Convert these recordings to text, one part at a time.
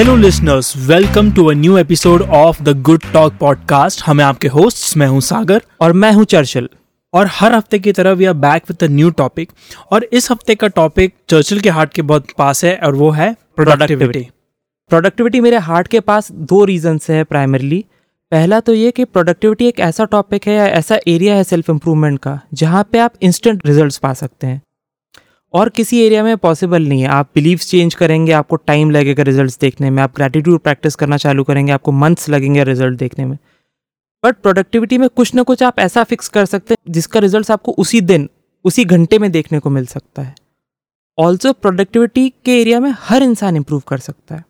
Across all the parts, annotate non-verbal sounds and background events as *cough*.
Hello listeners welcome to a new episode of the good talk podcast हमें आपके host मैं हूँ सागर और मैं हूँ चर्चिल। और हर हफ़्ते की तरह we are back with new topic और इस हफ़्ते का टॉपिक चर्चिल के हार्ट के बहुत पास है और वो है प्रोडक्टिविटी प्रोडक्टिविटी मेरे हार्ट के पास दो रीजन से है प्राइमरली पहला तो ये कि प्रोडक्टिविटी एक ऐसा टॉपिक है या ऐसा एरिया है सेल्फ इम्प्रूवमेंट का, जहाँ पे आप इंस्टेंट रिजल्ट्स पा सकते हैं। और किसी एरिया में पॉसिबल नहीं है। आप बिलीव्स चेंज करेंगे आपको टाइम लगेगा रिजल्ट्स देखने में आप ग्रेटिट्यूड प्रैक्टिस करना चालू करेंगे आपको मंथ्स लगेंगे रिज़ल्ट देखने में। बट प्रोडक्टिविटी में कुछ ना कुछ आप ऐसा फिक्स कर सकते हैं जिसका रिज़ल्ट आपको उसी दिन उसी घंटे में देखने को मिल सकता है। ऑल्सो प्रोडक्टिविटी के एरिया में हर इंसान इम्प्रूव कर सकता है।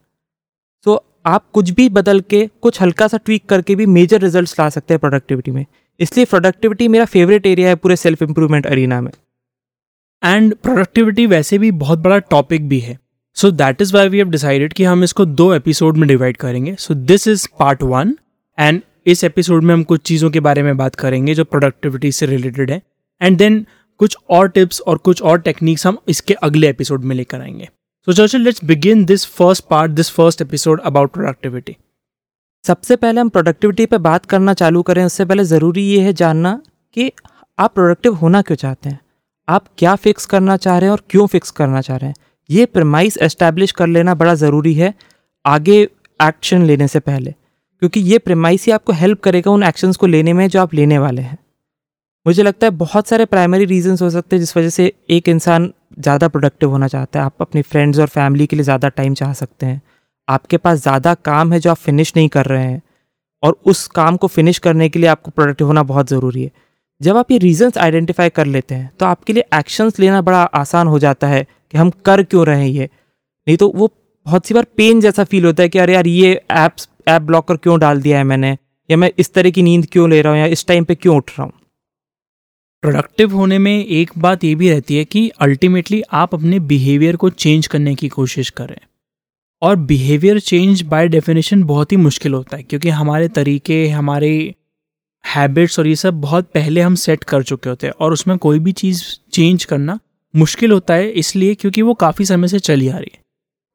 सो so, आप कुछ भी बदल के कुछ हल्का सा ट्वीक करके भी मेजर रिजल्ट्स ला सकते हैं प्रोडक्टिविटी में। इसलिए प्रोडक्टिविटी मेरा फेवरेट एरिया है पूरे सेल्फ इम्प्रूवमेंट अरीना में। एंड प्रोडक्टिविटी वैसे भी बहुत बड़ा टॉपिक भी है. So that is why we have decided कि हम इसको दो एपिसोड में डिवाइड करेंगे. So this is part one and इस एपिसोड में हम कुछ चीज़ों के बारे में बात करेंगे जो प्रोडक्टिविटी से रिलेटेड है. एंड देन कुछ और टिप्स और कुछ और टेक्निक्स हम इसके अगले एपिसोड में लेकर आएँगे. So Churchill let's begin this first part this first episode about productivity सबसे पहले हम प्रोडक्टिविटी पे बात करना चालू करें, उससे पहले ज़रूरी ये है जानना कि आप प्रोडक्टिव होना क्यों चाहते हैं? आप क्या फिक्स करना चाह रहे हैं और क्यों फिक्स करना चाह रहे हैं? ये प्रमाइस एस्टैब्लिश कर लेना बड़ा ज़रूरी है आगे एक्शन लेने से पहले, क्योंकि ये प्रेमाइस ही आपको हेल्प करेगा उन एक्शंस को लेने में जो आप लेने वाले हैं। मुझे लगता है बहुत सारे प्राइमरी रीजंस हो सकते हैं जिस वजह से एक इंसान ज़्यादा प्रोडक्टिव होना चाहता है। आप अपने फ्रेंड्स और फैमिली के लिए ज़्यादा टाइम चाह सकते हैं। आपके पास ज़्यादा काम है जो आप फिनिश नहीं कर रहे हैं और उस काम को फिनिश करने के लिए आपको प्रोडक्टिव होना बहुत ज़रूरी है। जब आप ये रीजंस आइडेंटिफाई कर लेते हैं तो आपके लिए एक्शंस लेना बड़ा आसान हो जाता है कि हम कर क्यों रहे हैं ये। नहीं तो वो बहुत सी बार पेन जैसा फील होता है कि अरे यार, ये ऐप्स ऐप ब्लॉकर क्यों डाल दिया है मैंने? या मैं इस तरह की नींद क्यों ले रहा हूँ? या इस टाइम पे क्यों उठ रहा हूँ? प्रोडक्टिव होने में एक बात ये भी रहती है कि अल्टीमेटली आप अपने बिहेवियर को चेंज करने की कोशिश करें और बिहेवियर चेंज बाय डेफिनेशन बहुत ही मुश्किल होता है, क्योंकि हमारे तरीके, हमारे हैबिट्स और ये सब बहुत पहले हम सेट कर चुके होते हैं और उसमें कोई भी चीज़ चेंज करना मुश्किल होता है इसलिए क्योंकि वो काफ़ी समय से चली आ रही है।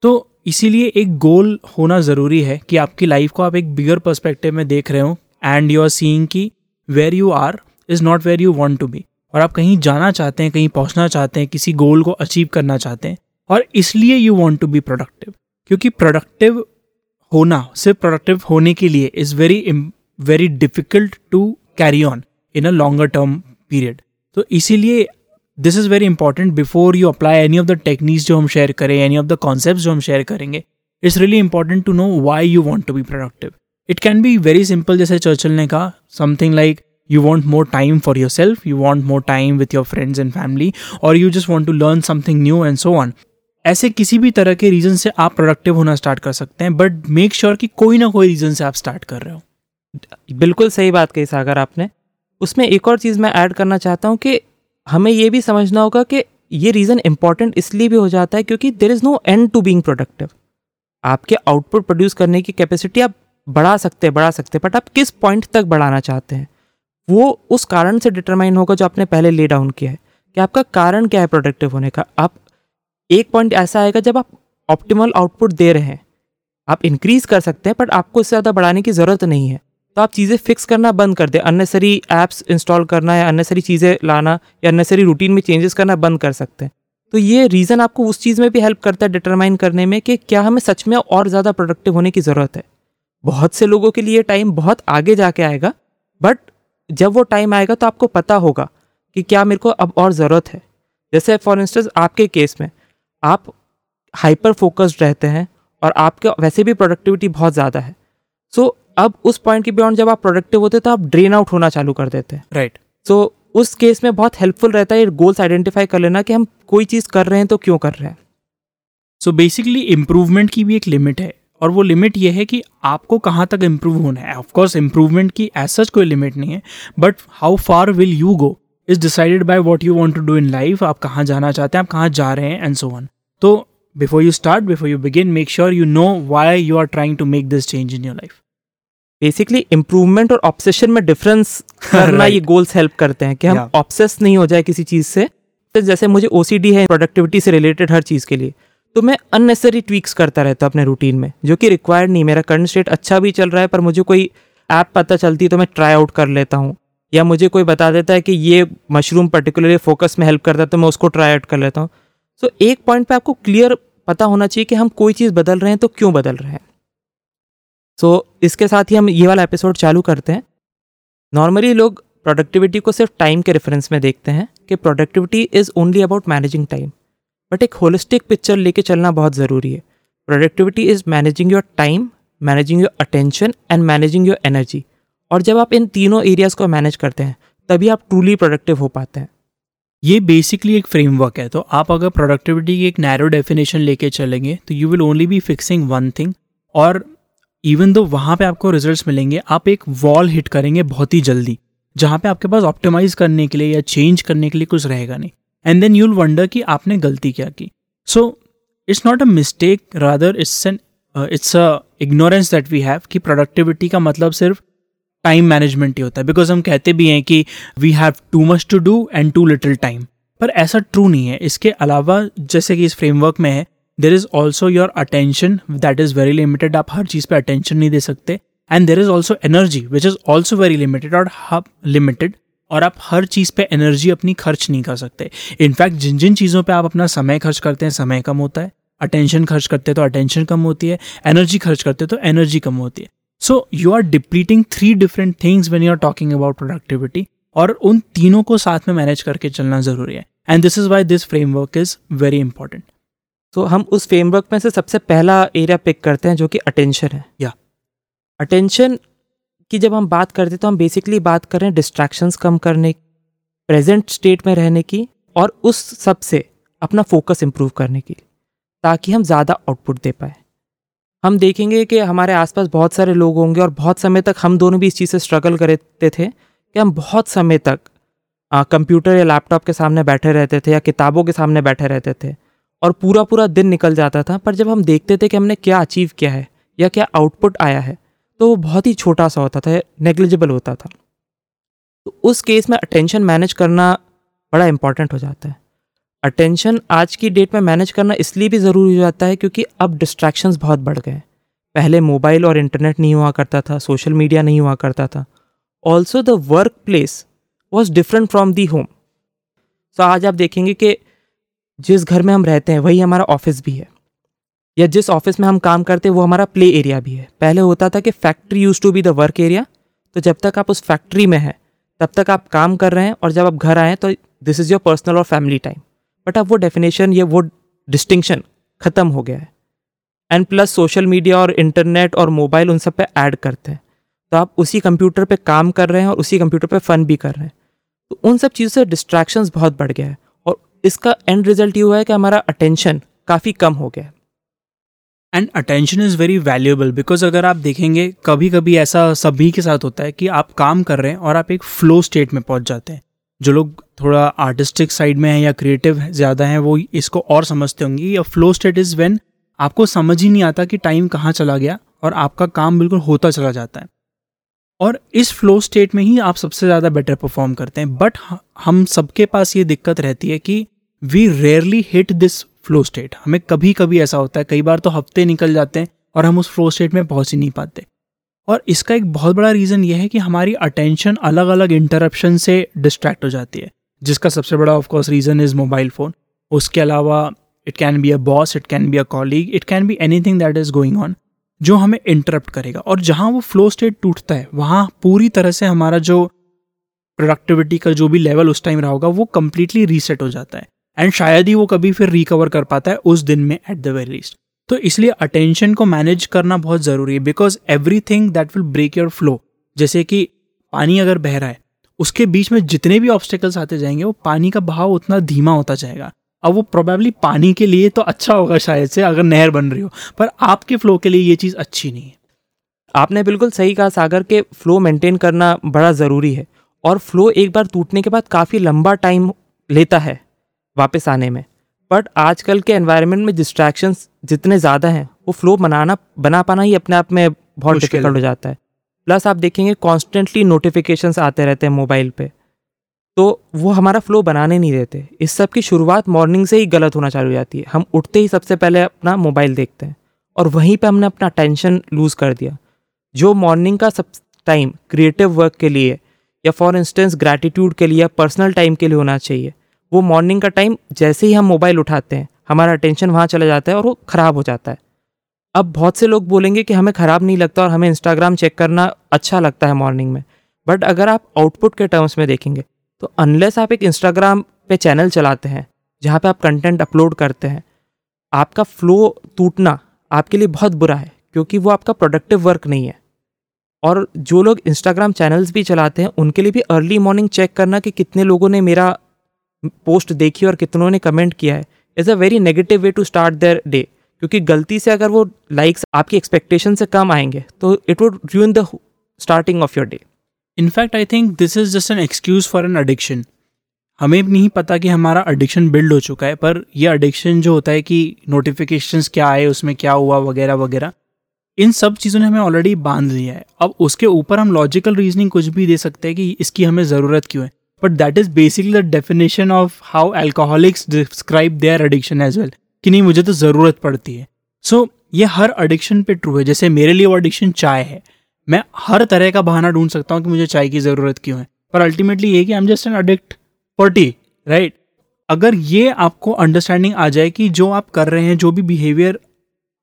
तो इसीलिए एक गोल होना ज़रूरी है कि आपकी लाइफ को आप एक बिगर पर्सपेक्टिव में देख रहे हो एंड यू आर सीइंग कि where you are is not where you want to be और आप कहीं जाना चाहते हैं, कहीं पहुँचना चाहते हैं, किसी गोल को अचीव करना चाहते हैं और इसलिए you want to be productive क्योंकि प्रोडक्टिव होना, सिर्फ़ प्रोडक्टिव होने के लिए is very very difficult to carry on in a longer term period तो इसीलिए this is very important before you apply any of the techniques जो हम शेयर करें एनी ऑफ़ द कॉन्सेप्ट जो हम शेयर करेंगे it's really important to know why you want to be productive it can be very simple जैसे Churchill ने कहा something like you want more time for yourself, you want more time with your friends and family, or you just want to learn something new and so on. ऐसे किसी भी तरह के reason से आप प्रोडक्टिव होना स्टार्ट कर सकते हैं बट मेक श्योर कि कोई ना कोई रीजन से आप स्टार्ट कर रहे हो। बिल्कुल सही बात कही सागर आपने। उसमें एक और चीज़ मैं ऐड करना चाहता हूँ कि हमें ये भी समझना होगा कि ये रीज़न इंपॉर्टेंट इसलिए भी हो जाता है क्योंकि there is no end to being productive आपके आउटपुट प्रोड्यूस करने की कैपेसिटी आप बढ़ा सकते हैं, बढ़ा सकते हैं बट आप किस पॉइंट तक बढ़ाना चाहते हैं? वो उस कारण से डिटरमाइन होगा जो आपने पहले ले डाउन किया है। कि आपका कारण क्या है प्रोडक्टिव होने का? आप एक पॉइंट ऐसा आएगा जब आप ऑप्टिमल आउटपुट दे रहे हैं। आप इंक्रीज कर सकते हैं बट आपको इससे ज़्यादा बढ़ाने की ज़रूरत नहीं है। तो आप चीज़ें फिक्स करना बंद कर दें। अननेसरी ऐप्स इंस्टॉल करना या अननेसरी चीज़ें लाना या अननेसरी रूटीन में चेंजेस करना बंद कर सकते हैं। तो ये रीज़न आपको उस चीज़ में भी हेल्प करता है डिटरमाइन करने में कि क्या हमें सच में और ज़्यादा प्रोडक्टिव होने की ज़रूरत है। बहुत से लोगों के लिए टाइम बहुत आगे जाके आएगा बट जब वो टाइम आएगा तो आपको पता होगा कि क्या मेरे को अब और ज़रूरत है। जैसे फॉर इंस्टेंस आपके केस में आप हाइपर फोकस्ड रहते हैं और आपके वैसे भी प्रोडक्टिविटी बहुत ज़्यादा है। सो so, अब उस पॉइंट के बियॉन्ड जब आप प्रोडक्टिव होते तो आप ड्रेन आउट होना चालू कर देते। हैं राइट सो उस केस में बहुत हेल्पफुल रहता है गोल्स आइडेंटिफाई कर लेना कि हम कोई चीज़ कर रहे हैं तो क्यों कर रहे हैं। सो बेसिकली इम्प्रूवमेंट की भी एक लिमिट है और वो लिमिट ये है कि आपको कहाँ तक इम्प्रूव होना है। ऑफकोर्स इम्प्रूवमेंट की एज सच कोई लिमिट नहीं है but how far will you go is decided by what you want to do in life आप कहाँ जाना चाहते हैं आप कहाँ जा रहे हैं एंड सो वन तो before you start before you begin make sure you know why you are trying to make this change in your life basically improvement और ऑब्सेशन में डिफरेंस *laughs* करना right. ये गोल्स हेल्प करते हैं कि हम obsess yeah. नहीं हो जाए किसी चीज़ से। तो जैसे मुझे ओसीडी है प्रोडक्टिविटी से रिलेटेड हर चीज़ के लिए तो मैं अननेसरी ट्वीक्स करता रहता अपने रूटीन में जो कि रिक्वायर्ड नहीं। मेरा करंट स्टेट अच्छा भी चल रहा है पर मुझे कोई ऐप पता चलती है तो मैं ट्राई आउट कर लेता हूँ। या मुझे कोई बता देता है कि ये मशरूम पर्टिकुलरली फोकस में हेल्प करता है तो मैं उसको ट्राई आउट कर लेता हूँ। सो so, एक पॉइंट पे आपको क्लियर पता होना चाहिए कि हम कोई चीज़ बदल रहे हैं तो क्यों बदल रहे हैं। सो so, इसके साथ ही हम ये वाला एपिसोड चालू करते हैं। नॉर्मली लोग प्रोडक्टिविटी को सिर्फ़ टाइम के रेफरेंस में देखते हैं कि productivity is only about managing time but एक होलिस्टिक पिक्चर लेके चलना बहुत ज़रूरी है। Productivity is managing your time managing your attention and managing your energy और जब आप इन तीनों एरियाज़ को मैनेज करते हैं तभी आप ट्रूली प्रोडक्टिव हो पाते हैं। ये बेसिकली एक फ्रेमवर्क है। तो आप अगर प्रोडक्टिविटी की एक नैरो डेफिनेशन लेके चलेंगे तो you will only be fixing one thing और इवन दो वहाँ पे आपको रिजल्ट्स मिलेंगे, आप एक वॉल हिट करेंगे बहुत ही जल्दी, जहाँ पे आपके पास ऑप्टिमाइज करने के लिए या चेंज करने के लिए कुछ रहेगा नहीं। एंड देन यूल वंडर कि आपने गलती क्या की। So it's not a mistake rather it's an it's a ignorance that we have कि प्रोडक्टिविटी का मतलब सिर्फ़ टाइम मैनेजमेंट ही होता है। बिकॉज़ हम कहते भी हैं कि we have too much to do and too little time पर ऐसा ट्रू नहीं है। इसके अलावा, जैसे कि इस फ्रेमवर्क में है there is also your attention that is very limited आप हर चीज़ पे अटेंशन नहीं दे सकते. And there is also energy which is also very limited और लिमिटेड और आप हर चीज़ पे एनर्जी अपनी खर्च नहीं कर सकते. इनफैक्ट जिन जिन चीज़ों पे आप अपना समय खर्च करते हैं, समय कम होता है. अटेंशन खर्च करते हैं तो अटेंशन कम होती है. एनर्जी खर्च करते हैं तो एनर्जी कम होती है. So you are depleting three different things when you are talking about productivity और उन तीनों को साथ में मैनेज करके चलना ज़रूरी है. And this is why this framework is very important तो हम उस फ्रेमवर्क में से सबसे पहला एरिया पिक करते हैं जो कि अटेंशन है। या अटेंशन की जब हम बात करते हैं तो हम बेसिकली बात कर रहे हैं डिस्ट्रैक्शंस कम करने प्रेजेंट स्टेट में रहने की और उस सबसे अपना फोकस इम्प्रूव करने की ताकि हम ज़्यादा आउटपुट दे पाए। हम देखेंगे कि हमारे आसपास बहुत सारे लोग होंगे और बहुत समय तक हम दोनों भी इस चीज़ से स्ट्रगल करते थे कि हम बहुत समय तक कंप्यूटर या लैपटॉप के सामने बैठे रहते थे या किताबों के सामने बैठे रहते थे। और पूरा पूरा दिन निकल जाता था, पर जब हम देखते थे कि हमने क्या अचीव किया है या क्या आउटपुट आया है तो वो बहुत ही छोटा सा होता था नेग्लिजिबल होता था। तो उस केस में अटेंशन मैनेज करना बड़ा इंपॉर्टेंट हो जाता है। अटेंशन आज की डेट में मैनेज करना इसलिए भी ज़रूरी हो जाता है क्योंकि अब डिस्ट्रैक्शंस बहुत बढ़ गए पहले मोबाइल और इंटरनेट नहीं हुआ करता था सोशल मीडिया नहीं हुआ करता था। Also the work place was different from the home so आज आप देखेंगे कि जिस घर में हम रहते हैं, वही हमारा ऑफ़िस भी है। या जिस ऑफ़िस में हम काम करते हैं, वो हमारा प्ले एरिया भी है। पहले होता था कि factory used to be the work area तो जब तक आप उस फैक्ट्री में हैं, तब तक आप काम कर रहे हैं और जब आप घर आएँ तो दिस इज़ योर पर्सनल और फैमिली टाइम बट अब वो डेफिनेशन या वो डिस्टिंक्शन ख़त्म हो गया है। एंड प्लस सोशल मीडिया और इंटरनेट और मोबाइल उन सब पे ऐड करते हैं। तो आप उसी कंप्यूटर पे काम कर रहे हैं और उसी कंप्यूटर पे फ़न भी कर रहे हैं। तो उन सब चीज़ों से डिस्ट्रैक्शंस बहुत बढ़ गया है। इसका एंड रिज़ल्ट ये हुआ है कि हमारा अटेंशन काफ़ी कम हो गया। है and attention is very valuable because अगर आप देखेंगे कभी कभी ऐसा सभी के साथ होता है कि आप काम कर रहे हैं और आप एक फ्लो स्टेट में पहुँच जाते हैं। जो लोग थोड़ा आर्टिस्टिक साइड में है या क्रिएटिव ज़्यादा हैं, वो इसको और समझते होंगे। या फ्लो स्टेट इज़ वेन आपको समझ ही नहीं आता कि टाइम कहाँ चला गया और आपका काम बिल्कुल होता चला जाता है। और इस फ्लो स्टेट में ही आप सबसे ज़्यादा बेटर परफॉर्म करते हैं। बट हम सबके पास ये दिक्कत रहती है कि we rarely hit this flow state हमें कभी कभी ऐसा होता है, कई बार तो हफ़्ते निकल जाते हैं और हम उस फ्लो स्टेट में पहुँच ही नहीं पाते। और इसका एक बहुत बड़ा रीज़न यह है कि हमारी अटेंशन अलग अलग इंटरप्शन से डिस्ट्रैक्ट हो जाती है, जिसका सबसे बड़ा of course reason is mobile phone उसके अलावा it can be a boss it can be a colleague it can be anything that is going on जो हमें इंटरप्ट करेगा। और जहाँ वो फ्लो स्टेट टूटता है, वहाँ पूरी तरह से हमारा जो प्रोडक्टिविटी का जो भी लेवल उस टाइम रहा होगा, वो कम्प्लीटली रीसेट हो जाता है। एंड शायद ही वो कभी फिर रिकवर कर पाता है उस दिन में एट द वेरी लीस्ट तो इसलिए अटेंशन को मैनेज करना बहुत ज़रूरी है because everything that will break your flow जैसे कि पानी अगर बह रहा है, उसके बीच में जितने भी ऑब्स्टिकल्स आते जाएँगे, वो पानी का बहाव उतना धीमा होता जाएगा। अब वो प्रोबेबली पानी के लिए तो अच्छा होगा शायद से, अगर नहर बन रही हो, पर आपके फ्लो के लिए ये चीज़ अच्छी नहीं है। आपने बिल्कुल सही कहा, सागर, के फ्लो मेंटेन करना बड़ा ज़रूरी है, और फ्लो एक बार टूटने के बाद काफ़ी लंबा टाइम लेता है। वापस आने में। बट आजकल के एनवायरनमेंट में डिस्ट्रैक्शंस जितने ज़्यादा हैं वो फ्लो बनाना बना पाना ही अपने आप में बहुत डिफ़िकल्ट हो। जाता है। प्लस आप देखेंगे कॉन्स्टेंटली नोटिफिकेशन आते रहते हैं मोबाइल पर तो वो हमारा फ्लो बनाने नहीं देते। इस सब की शुरुआत मॉर्निंग से ही गलत होना चालू हो जाती है। हम उठते ही सबसे पहले अपना मोबाइल देखते हैं। और वहीं पे हमने अपना टेंशन लूज़ कर दिया। जो मॉर्निंग का सब टाइम क्रिएटिव वर्क के लिए या फॉर इंस्टेंस ग्रैटिट्यूड के लिए या पर्सनल टाइम के लिए होना चाहिए वो मॉर्निंग का टाइम जैसे ही हम मोबाइल उठाते हैं, हमारा अटेंशन वहाँ चला जाता है और वो ख़राब हो जाता है। अब बहुत से लोग बोलेंगे कि हमें ख़राब नहीं लगता और हमें इंस्टाग्राम चेक करना अच्छा लगता है मॉर्निंग में। बट अगर आप आउटपुट के टर्म्स में देखेंगे तो अनलेस आप एक इंस्टाग्राम पे चैनल चलाते हैं, जहाँ पे आप कंटेंट अपलोड करते हैं, आपका फ्लो टूटना आपके लिए बहुत बुरा है, क्योंकि वो आपका प्रोडक्टिव वर्क नहीं है। और जो लोग इंस्टाग्राम चैनल्स भी चलाते हैं, उनके लिए भी अर्ली मॉर्निंग चेक करना कि कितने लोगों ने मेरा पोस्ट देखी और कितनों ने कमेंट किया है is a very negative way to start their day क्योंकि गलती से अगर वो लाइक्स आपकी एक्सपेक्टेशन से कम आएँगे तो it would ruin the starting of your day in fact I think this is just an excuse for an addiction हमें नहीं पता कि हमारा एडिक्शन बिल्ड हो चुका है, पर यह एडिक्शन जो होता है कि नोटिफिकेशंस क्या आए, उसमें क्या हुआ, वगैरह वगैरह, इन सब चीज़ों ने हमें ऑलरेडी बाँध लिया है। अब उसके ऊपर हम लॉजिकल रीजनिंग कुछ भी दे सकते हैं कि इसकी हमें ज़रूरत क्यों है। But that is basically the definition of how alcoholics describe their addiction as well कि नहीं मुझे तो ज़रूरत पड़ती है। सो so, ये हर एडिक्शन पे ट्रू है। जैसे मेरे लिए वो एडिक्शन चाय है। मैं हर तरह का बहाना ढूंढ सकता हूँ कि मुझे चाय की ज़रूरत क्यों है। पर अल्टीमेटली ये कि I am just an addict for tea right अगर ये आपको अंडरस्टैंडिंग आ जाए कि जो आप कर रहे हैं जो भी बिहेवियर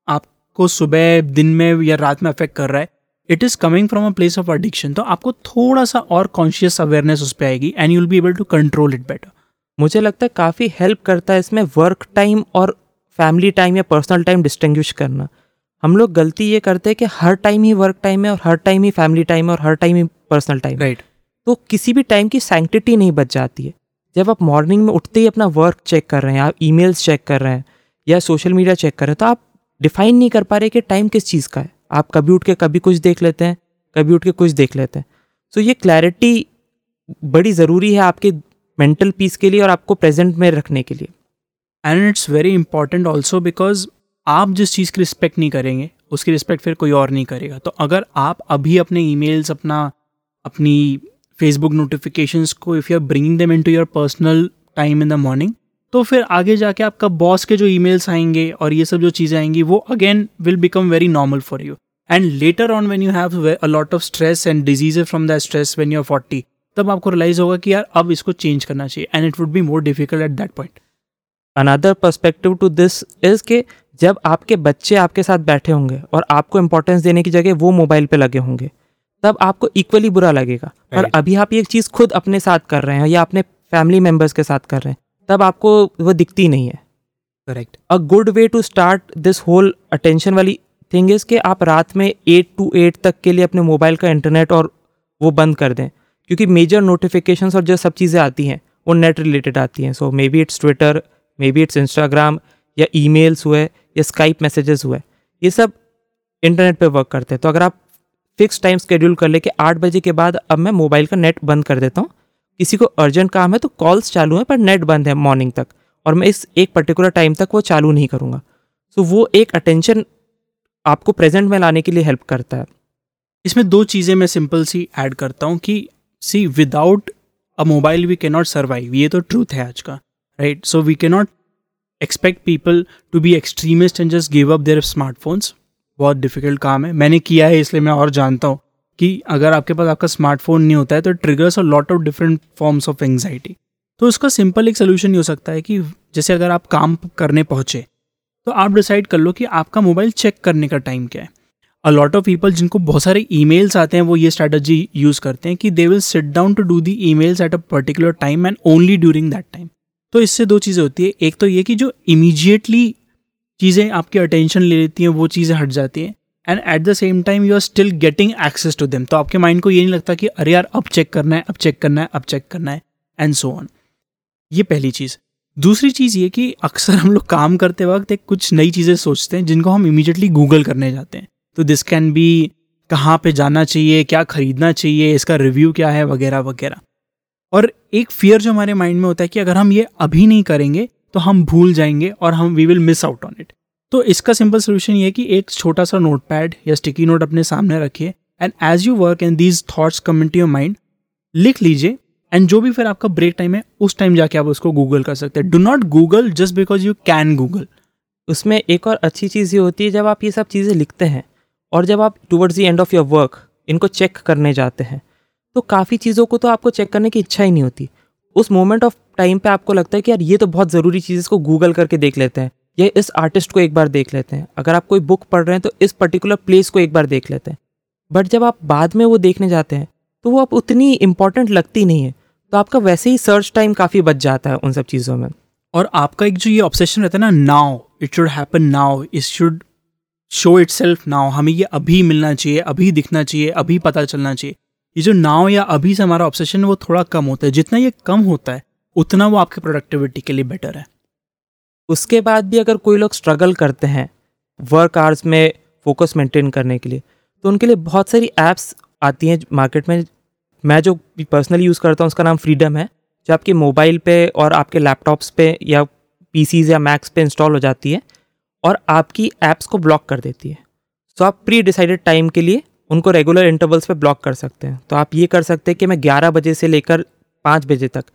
आपको सुबह दिन में या रात में अफेक्ट कर रहा है it is coming from a place of addiction तो आपको थोड़ा सा और कॉन्शियस अवेयरनेस उस पर आएगी and you will be able to control it better मुझे लगता है काफ़ी हेल्प करता है इसमें वर्क टाइम और फैमिली टाइम या पर्सनल टाइम डिस्टिंग्विश करना। हम लोग गलती ये करते हैं कि हर टाइम ही वर्क टाइम है और हर टाइम ही फैमिली टाइम है और हर टाइम ही पर्सनल टाइम राइट तो किसी भी टाइम की सैंक्टिटी नहीं बच जाती है। जब आप मॉर्निंग में उठते ही अपना वर्क चेक कर रहे हैं आप ईमेल्स चेक कर रहे हैं या सोशल मीडिया चेक कर रहे हैं तो आप डिफाइन नहीं कर पा रहे कि टाइम किस चीज़ का है। आप कभी उठ के कभी कुछ देख लेते हैं, कभी उठ के कुछ देख लेते हैं। सो so, ये क्लैरिटी बड़ी ज़रूरी है आपके मेंटल पीस के लिए और आपको प्रेजेंट में रखने के लिए। And it's very important also because आप जिस चीज़ की रिस्पेक्ट नहीं करेंगे, उसकी रिस्पेक्ट फिर कोई और नहीं करेगा। तो अगर आप अभी अपने ईमेल्स अपना, अपनी फेसबुक नोटिफिकेशंस को if you are bringing them into your personal time in the morning तो फिर आगे जाके आपका बॉस के जो ईमेल्स आएँगे और ये सब जो चीज़ें आएँगी, वो again will become very normal for you and later on when you have a lot of stress and disease from the stress when you are forty तब आपको रियलाइज़ होगा कि यार अब इसको चेंज करना चाहिए and it would be more difficult at that point another perspective to this is के जब आपके बच्चे आपके साथ बैठे होंगे और आपको इंपॉर्टेंस देने की जगह वो मोबाइल पे लगे होंगे तब आपको इक्वली बुरा लगेगा। और अभी आप ये चीज़ खुद अपने साथ कर रहे हैं या अपने फैमिली मेंबर्स के साथ कर रहे हैं तब आपको वो दिखती नहीं है। Correct a good way to start this whole attention वाली थिंग इज़ कि आप रात में एट टू एट तक के लिए अपने मोबाइल का इंटरनेट और वो बंद कर दें क्योंकि मेजर नोटिफिकेशन और जो सब चीज़ें आती हैं वो नेट रिलेटेड आती हैं। So maybe it's Twitter maybe it's Instagram या ईमेल्स हुए या स्काइप मैसेजेस हुए ये सब इंटरनेट पे वर्क करते हैं। तो अगर आप फिक्स टाइम स्केड्यूल कर ले कि आठ बजे के बाद अब मैं मोबाइल का नेट बंद कर देता हूँ किसी को अर्जेंट काम है तो कॉल्स चालू हैं पर नेट बंद है मॉर्निंग तक और मैं इस एक पर्टिकुलर टाइम तक वो चालू नहीं करूँगा। सो so, वो एक अटेंशन आपको प्रेजेंट में लाने के लिए हेल्प करता है। इसमें दो चीज़ें मैं सिंपल सी ऐड करता हूँ कि, see without a mobile we can not survive ये तो ट्रूथ है आज का right so we can not expect people to be extremist and just give up their smartphones बहुत डिफ़िकल्ट काम है। मैंने किया है, इसलिए मैं और जानता हूँ कि अगर आपके पास आपका स्मार्टफ़ोन नहीं होता है तो ट्रिगर्स और lot of different forms of anxiety तो उसका सिंपल एक सोल्यूशन ये हो सकता है कि, जैसे अगर आप काम करने पहुँचे तो आप डिसाइड कर लो कि आपका मोबाइल चेक करने का टाइम क्या है। अ लॉट ऑफ़ पीपल जिनको बहुत सारे ईमेल्स आते हैं, वो ये स्ट्रैटेजी यूज़ करते हैं कि they will sit down to do the emails at a particular time and only during that time तो इससे दो चीज़ें होती है। एक तो ये कि जो इमीजिएटली चीज़ें आपकी अटेंशन ले लेती हैं, वो चीज़ें हट जाती हैं। And at the same time you are still getting access to them तो आपके माइंड को ये नहीं लगता कि, अरे यार, अब चेक करना है, अब चेक करना है, अब चेक करना है एंड सो ऑन ये पहली चीज़। दूसरी चीज़ ये कि अक्सर हम लोग काम करते वक्त एक कुछ नई चीज़ें सोचते हैं, जिनको हम इमीडिएटली गूगल करने जाते हैं। तो दिस कैन बी कहाँ पे जाना चाहिए, क्या खरीदना चाहिए, इसका रिव्यू क्या है, वगैरह वगैरह। और एक फियर जो हमारे माइंड में होता है कि अगर हम ये अभी नहीं करेंगे तो हम भूल जाएँगे और हम we will miss out on it तो इसका सिंपल सोल्यूशन ये कि एक छोटा सा नोट पैड या स्टिकी नोट अपने सामने रखिए and as you work and these thoughts come in your mind लिख लीजिए एंड जो भी फिर आपका ब्रेक टाइम है, उस टाइम जाके आप उसको गूगल कर सकते हैं। Do not Google just because you can Google उसमें एक और अच्छी चीज़ ये होती है, जब आप ये सब चीज़ें लिखते हैं और जब आप towards the end of your work इनको चेक करने जाते हैं तो काफ़ी चीज़ों को तो आपको चेक करने की इच्छा ही नहीं होती। उस मोमेंट ऑफ़ टाइम पे आपको लगता है कि यार, ये तो बहुत ज़रूरी चीज़ इसको गूगल करके देख लेते हैं। या इस आर्टिस्ट को एक बार देख लेते हैं। अगर आप कोई बुक पढ़ रहे हैं तो इस पर्टिकुलर प्लेस को एक बार देख लेते हैं। बट जब आप बाद में वो देखने जाते हैं तो वो आप उतनी इंपॉर्टेंट लगती नहीं है। तो आपका वैसे ही सर्च टाइम काफ़ी बच जाता है उन सब चीज़ों में। और आपका एक जो ये ऑब्सेशन रहता है ना now it should happen now it should show itself now हमें ये अभी मिलना चाहिए अभी दिखना चाहिए अभी पता चलना चाहिए। ये जो नाव या अभी से हमारा ऑब्सेशन है वो थोड़ा कम होता है। जितना ये कम होता है उतना वो आपके प्रोडक्टिविटी के लिए बेटर है। उसके बाद भी अगर कोई लोग स्ट्रगल करते हैं वर्क आवर्स में फोकस मेंटेन करने के लिए तो उनके लिए बहुत सारी ऐप्स आती हैं मार्केट में मैं जो पर्सनली यूज़ करता हूँ, उसका नाम फ्रीडम है, जो आपके मोबाइल पे और आपके लैपटॉप्स पे या पीसीज या मैक्स पे इंस्टॉल हो जाती है और आपकी ऐप्स को ब्लॉक कर देती है। सो आप प्री डिसाइडेड टाइम के लिए उनको रेगुलर इंटरवल्स पे ब्लॉक कर सकते हैं। तो आप ये कर सकते हैं कि मैं 11 बजे से लेकर 5 बजे तक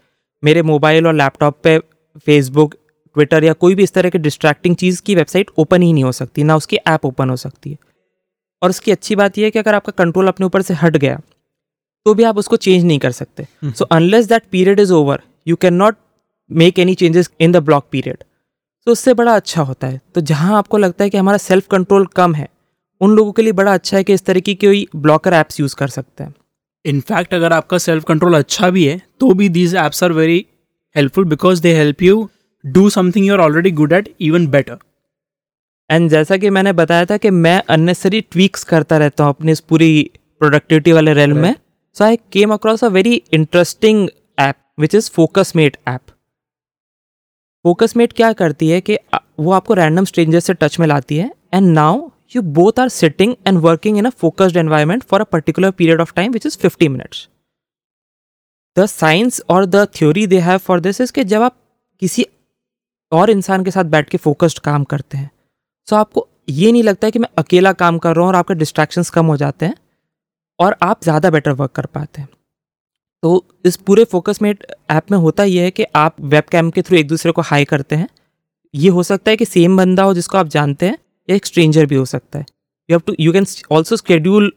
मेरे मोबाइल और लैपटॉप पे फेसबुक ट्विटर या कोई भी इस तरह के डिस्ट्रैक्टिंग चीज़ की वेबसाइट ओपन ही नहीं हो सकती, ना उसकी ऐप ओपन हो सकती है। और उसकी अच्छी बात यह है कि अगर आपका कंट्रोल अपने ऊपर से हट गया तो भी आप उसको चेंज नहीं कर सकते। So unless that period is over you can not make any changes in the block period तो उससे बड़ा अच्छा होता है। तो जहाँ आपको लगता है कि हमारा सेल्फ कंट्रोल कम है उन लोगों के लिए बड़ा अच्छा है कि इस तरह की कोई ब्लॉकर ऐप्स यूज़ कर सकते हैं। इनफैक्ट अगर आपका सेल्फ कंट्रोल अच्छा भी है तो भी these apps are very helpful because they help you do something you are already good at even better and जैसा कि मैंने बताया था कि मैं अननेसरी ट्वीक्स करता रहता हूँ अपनी इस पूरी प्रोडक्टिविटी वाले रेल में। Came across a very interesting app which is Focusmate app Focusmate क्या करती है कि वो आपको रैंडम स्ट्रेंजर से टच में लाती है and now you both are sitting and working in a focused environment for a particular period of time which is fifty minutes the science और the theory they have for this is कि जब आप किसी और इंसान के साथ बैठ के फोकस्ड काम करते हैं सो so आपको ये नहीं लगता है कि मैं अकेला काम कर रहा हूँ और आपके डिस्ट्रैक्शंस कम हो जाते हैं? और आप ज़्यादा बेटर वर्क कर पाते हैं। तो इस पूरे फोकस मेट ऐप में होता यह है कि आप वेब कैम के थ्रू एक दूसरे को हाई करते हैं। ये हो सकता है कि सेम बंदा हो जिसको आप जानते हैं या एक स्ट्रेंजर भी हो सकता है। You have to you can also schedule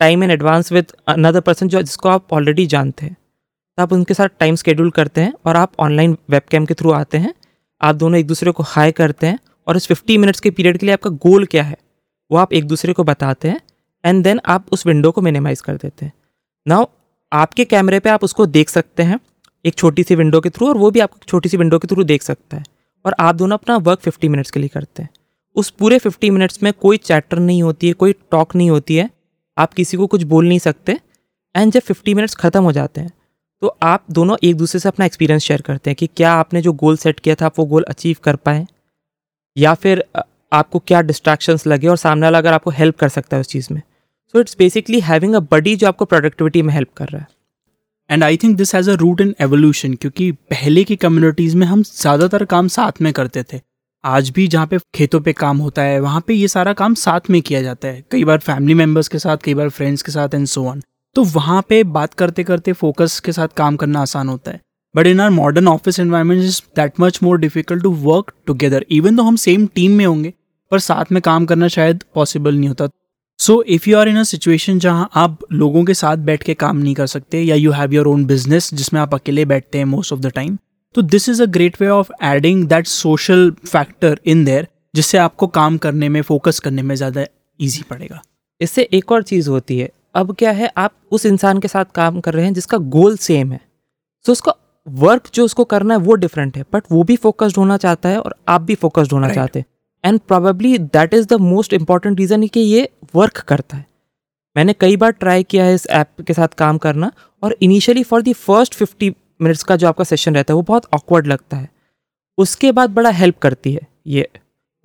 time in advance with another person जो, जिसको आप ऑलरेडी जानते हैं। तो आप उनके साथ टाइम स्केड्यूल करते हैं और आप ऑनलाइन वेब कैम के थ्रू आते हैं। आप दोनों एक दूसरे को हाई करते हैं और इस फिफ्टी मिनट्स के पीरियड के लिए आपका गोल क्या है, वो आप एक दूसरे को बताते हैं। एंड देन आप उस विंडो को मिनिमाइज कर देते हैं। नाउ आपके कैमरे पे आप उसको देख सकते हैं, एक छोटी सी विंडो के थ्रू और वो भी आपको छोटी सी विंडो के थ्रू देख सकता है। और आप दोनों अपना वर्क फिफ्टी मिनट्स के लिए करते हैं। उस पूरे फिफ्टी मिनट्स में कोई चैटर नहीं होती है, कोई टॉक नहीं होती है। आप किसी को कुछ बोल नहीं सकते। एंड जब फिफ्टी मिनट्स ख़त्म हो जाते हैं तो आप दोनों एक दूसरे से अपना एक्सपीरियंस शेयर करते हैं कि क्या आपने जो गोल सेट किया था, आप वो गोल अचीव कर पाए? या फिर आपको क्या डिस्ट्रैक्शंस लगे और सामने वाला अगर आपको हेल्प कर सकता है उस चीज़ में? So it's basically having a buddy जो आपको प्रोडक्टिविटी में हेल्प कर रहा है। And I think this has a root in evolution क्योंकि पहले की कम्युनिटीज़ में हम ज़्यादातर काम साथ में करते थे। आज भी जहाँ पे खेतों पे काम होता है, वहाँ पे ये सारा काम साथ में किया जाता है। कई बार फैमिली मेंबर्स के साथ, कई बार फ्रेंड्स के साथ एंड सो ऑन तो वहाँ पे बात करते करते फोकस के साथ काम करना आसान होता है। But in our modern office environment is that much more difficult to work together even though हम सेम टीम में होंगे, पर साथ में काम करना शायद पॉसिबल नहीं होता। So if you are in a situation जहाँ आप लोगों के साथ बैठ के काम नहीं कर सकते या you have your own business जिसमें आप अकेले बैठते हैं मोस्ट ऑफ़ द टाइम तो this is a great way of adding that social factor in there जिससे आपको काम करने में फोकस करने में ज़्यादा ईजी पड़ेगा। इससे एक और चीज़ होती है। अब क्या है आप उस इंसान के साथ काम कर रहे हैं जिसका गोल सेम है। तो उसका वर्क जो उसको करना है वो डिफरेंट है बट वो भी फोकस्ड होना चाहता है और आप भी फोकस्ड होना right. चाहते हैं। And probably that is the most important reason कि ये वर्क करता है। मैंने कई बार ट्राई किया है इस ऐप के साथ काम करना और initially for the first fifty minutes का जो आपका सेशन रहता है, वो बहुत ऑकवर्ड लगता है। उसके बाद बड़ा हेल्प करती है ये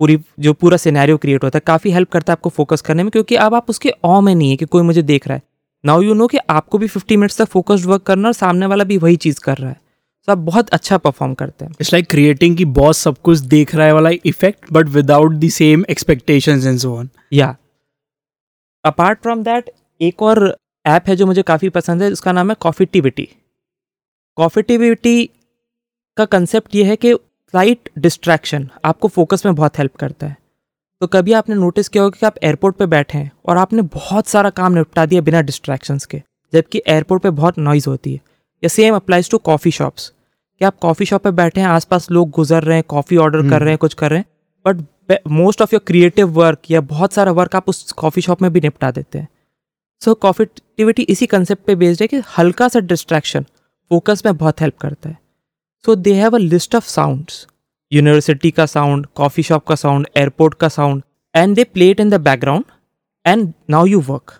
पूरी, जो पूरा सिनेरियो क्रिएट होता है। काफ़ी हेल्प करता है आपको फोकस करने में क्योंकि अब आप उसके ऑ में नहीं है कि कोई मुझे देख रहा है। नाउ यू नो कि आपको भी फिफ्टी मिनट्स तक फोकस्ड वर्क करना और सामने वाला भी वही चीज़ कर रहा है। आप बहुत अच्छा परफॉर्म करते हैं। इट्स लाइक क्रिएटिंग की बॉस सब कुछ देख रहा है वाला effect but without the same expectations and so on या अपार्ट फ्रॉम दैट एक और ऐप है जो मुझे काफ़ी पसंद है उसका नाम है कॉफ़ी टिविटी कॉफिटिविटी का कंसेप्ट ये है कि स्लाइट डिस्ट्रैक्शन आपको फोकस में बहुत हेल्प करता है। तो कभी आपने नोटिस किया होगा कि आप एयरपोर्ट पे बैठे हैं और आपने बहुत सारा काम निपटा दिया बिना डिस्ट्रैक्शंस के जबकि एयरपोर्ट पे बहुत नॉइज़ होती है। या same applies to coffee shops कि आप कॉफ़ी शॉप पे बैठे हैं आसपास लोग गुजर रहे हैं कॉफ़ी ऑर्डर कर रहे हैं कुछ कर रहे हैं but most of your creative work या बहुत सारा वर्क आप उस कॉफ़ी शॉप में भी निपटा देते हैं। सो कॉफिटिविटी इसी कंसेप्ट पे बेस्ड है कि हल्का सा डिस्ट्रैक्शन फोकस में बहुत हेल्प करता है। So they have a list of sounds university का साउंड कॉफ़ी शॉप का साउंड एयरपोर्ट का sound and they play it in the background and now you work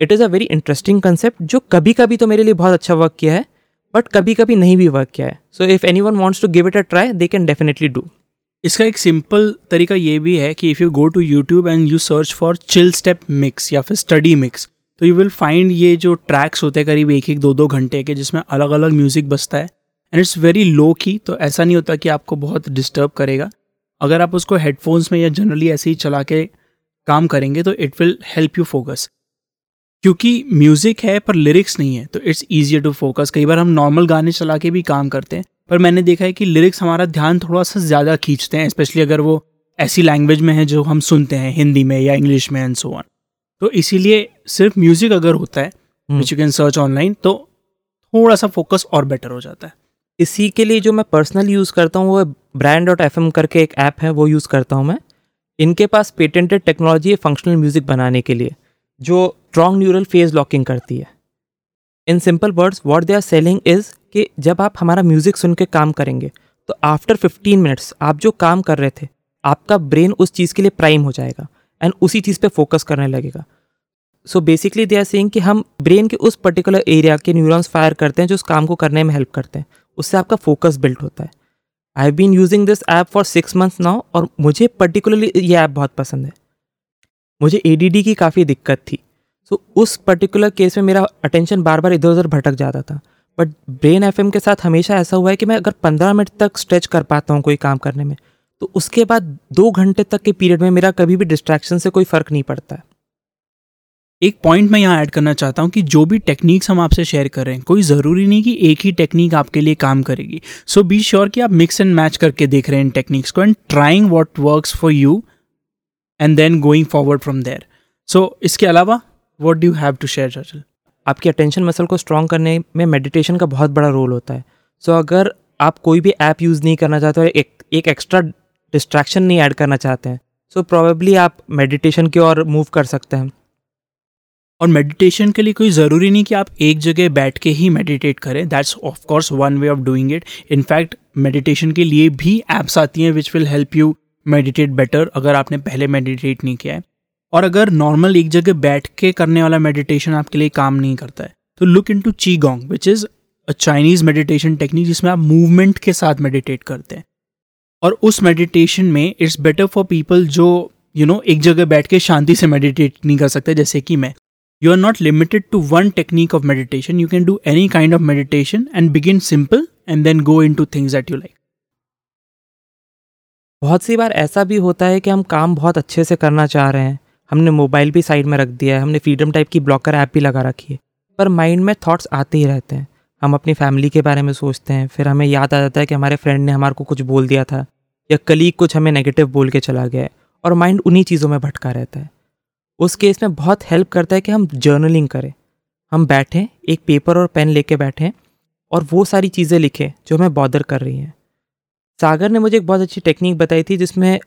it is a very interesting concept जो कभी कभी तो मेरे लिए बहुत अच्छा वर्क किया है बट कभी कभी नहीं भी वर्क किया है। So if any one wants to give it a try they can definitely do इसका एक सिंपल तरीका ये भी है कि if you go to YouTube and you search for chill step mix या फिर स्टडी मिक्स तो यू विल फाइंड ये जो ट्रैक्स होते हैं करीब एक एक दो दो घंटे के, जिसमें अलग अलग म्यूज़िक बसता है। एंड इट्स वेरी लो की तो ऐसा नहीं होता कि आपको बहुत डिस्टर्ब करेगा। अगर आप उसको हेडफोन्स में या जनरली ऐसे ही चला के काम करेंगे तो it will help you focus क्योंकि म्यूज़िक है पर लिरिक्स नहीं है तो इट्स ईजियर टू फोकस कई बार हम नॉर्मल गाने चला के भी काम करते हैं पर मैंने देखा है कि लिरिक्स हमारा ध्यान थोड़ा सा ज़्यादा खींचते हैं स्पेशली अगर वो ऐसी लैंग्वेज में है जो हम सुनते हैं हिंदी में या इंग्लिश में एंड सो ऑन तो इसीलिए सिर्फ़ म्यूज़िक अगर होता है which you can search online तो थोड़ा सा फोकस और बेटर हो जाता है। इसी के लिए जो मैं पर्सनल यूज़ करता हूँ वो ब्रांड डॉट एफ़ करके एक ऐप है वो यूज़ करता हूँ मैं। इनके पास पेटेंटेड टेक्नोलॉजी है फंक्शनल म्यूज़िक बनाने के लिए। जो स्ट्रॉन्ग न्यूरल फ़ेज़ लॉकिंग करती है। In simple words what they are selling is कि जब आप हमारा म्यूज़िक सुन के काम करेंगे तो आफ्टर फिफ्टीन मिनट्स आप जो काम कर रहे थे, आपका ब्रेन उस चीज़ के लिए प्राइम हो जाएगा एंड उसी चीज़ पे फोकस करने लगेगा। So basically they are saying कि हम ब्रेन के उस पर्टिकुलर एरिया के न्यूरॉन्स फायर करते हैं जो उस काम को करने में हेल्प करते हैं। उससे आपका फोकस बिल्ड होता है। I have been using this app for six months now और मुझे पर्टिकुलरली ये ऐप बहुत पसंद है। मुझे एडीडी की काफ़ी दिक्कत थी। सो so, उस पर्टिकुलर केस में मेरा अटेंशन बार बार इधर उधर भटक जाता था। बट ब्रेन एफएम के साथ हमेशा ऐसा हुआ है कि मैं अगर पंद्रह मिनट तक स्ट्रेच कर पाता हूँ कोई काम करने में तो उसके बाद दो घंटे तक के पीरियड में मेरा कभी भी डिस्ट्रैक्शन से कोई फ़र्क नहीं पड़ता। है एक पॉइंट मैं यहाँ ऐड करना चाहता हूँ कि जो भी टेक्निक्स हम आपसे शेयर कर रहे हैं कोई ज़रूरी नहीं कि एक ही टेक्निक आपके लिए काम करेगी। सो बी श्योर कि आप मिक्स एंड मैच करके देख रहे हैं इन टेक्निक्स को and trying what work for you and then going forward from there so इसके अलावा what do have to share Churchill आपकी अटेंशन मसल को स्ट्रॉन्ग करने में मेडिटेशन का बहुत बड़ा रोल होता है। सो so, अगर आप कोई भी ऐप यूज़ नहीं करना चाहते और एक एक एक्स्ट्रा डिस्ट्रैक्शन नहीं ऐड करना चाहते हैं सो so, प्रॉबेबली आप मेडिटेशन की ओर मूव कर सकते हैं। और मेडिटेशन के लिए कोई ज़रूरी नहीं कि आप एक जगह बैठ के ही मेडिटेट करें। That's of course one way of doing it in fact meditation के लिए भी ऐप्स आती हैं which will help you meditate better अगर आपने पहले मेडिटेट नहीं किया है। और अगर नॉर्मल एक जगह बैठ के करने वाला मेडिटेशन आपके लिए काम नहीं करता है तो look into Qigong which is a Chinese meditation technique जिसमें आप मूवमेंट के साथ मेडिटेट करते हैं। और उस मेडिटेशन में इट्स बेटर फॉर पीपल जो यू you नो know, एक जगह बैठ के शांति से मेडिटेट नहीं कर सकते जैसे कि मैं। You are not limited to one technique of meditation you can do any kind of meditation and begin simple and then go into things that you like बहुत सी बार ऐसा भी होता है कि हम काम बहुत अच्छे से करना चाह रहे हैं। हमने मोबाइल भी साइड में रख दिया है, हमने फ्रीडम टाइप की ब्लॉकर ऐप भी लगा रखी है। पर माइंड में थॉट्स आते ही रहते हैं। हम अपनी फैमिली के बारे में सोचते हैं, फिर हमें याद आ जाता है कि हमारे फ्रेंड ने हमारे को कुछ बोल दिया था, या कलीग कुछ हमें नेगेटिव बोल के चला गया है, और माइंड उन्हीं चीज़ों में भटका रहता है। उस केस में बहुत हेल्प करता है कि हम जर्नलिंग करें। हम बैठें, एक पेपर और पेन लेके बैठें, और वो सारी चीज़ें लिखें जो हमें बॉदर कर रही हैं। सागर ने मुझे एक बहुत अच्छी टेक्निक बताई थी जिसमें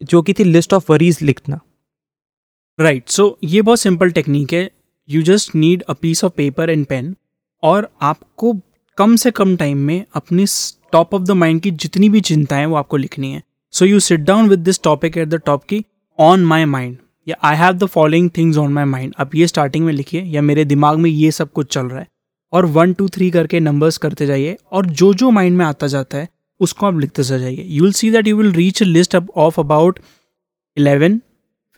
जो कि थी लिस्ट ऑफ़ वरीज लिखना। राइट right, सो so ये बहुत सिंपल टेक्निक है। You just need a piece of paper and pen और आपको कम से कम टाइम में अपनी टॉप ऑफ़ द माइंड की जितनी भी चिंताएँ वो आपको लिखनी है। So you sit down with this topic at the top की ऑन माई माइंड या I have the following things on my mind आप ये स्टार्टिंग में लिखिए या मेरे दिमाग में ये सब कुछ चल रहा है। और वन टू थ्री करके नंबर्स करते जाइए और जो जो माइंड में आता जाता है उसको आप लिखते जाइए। You will see that you will reach a list of about eleven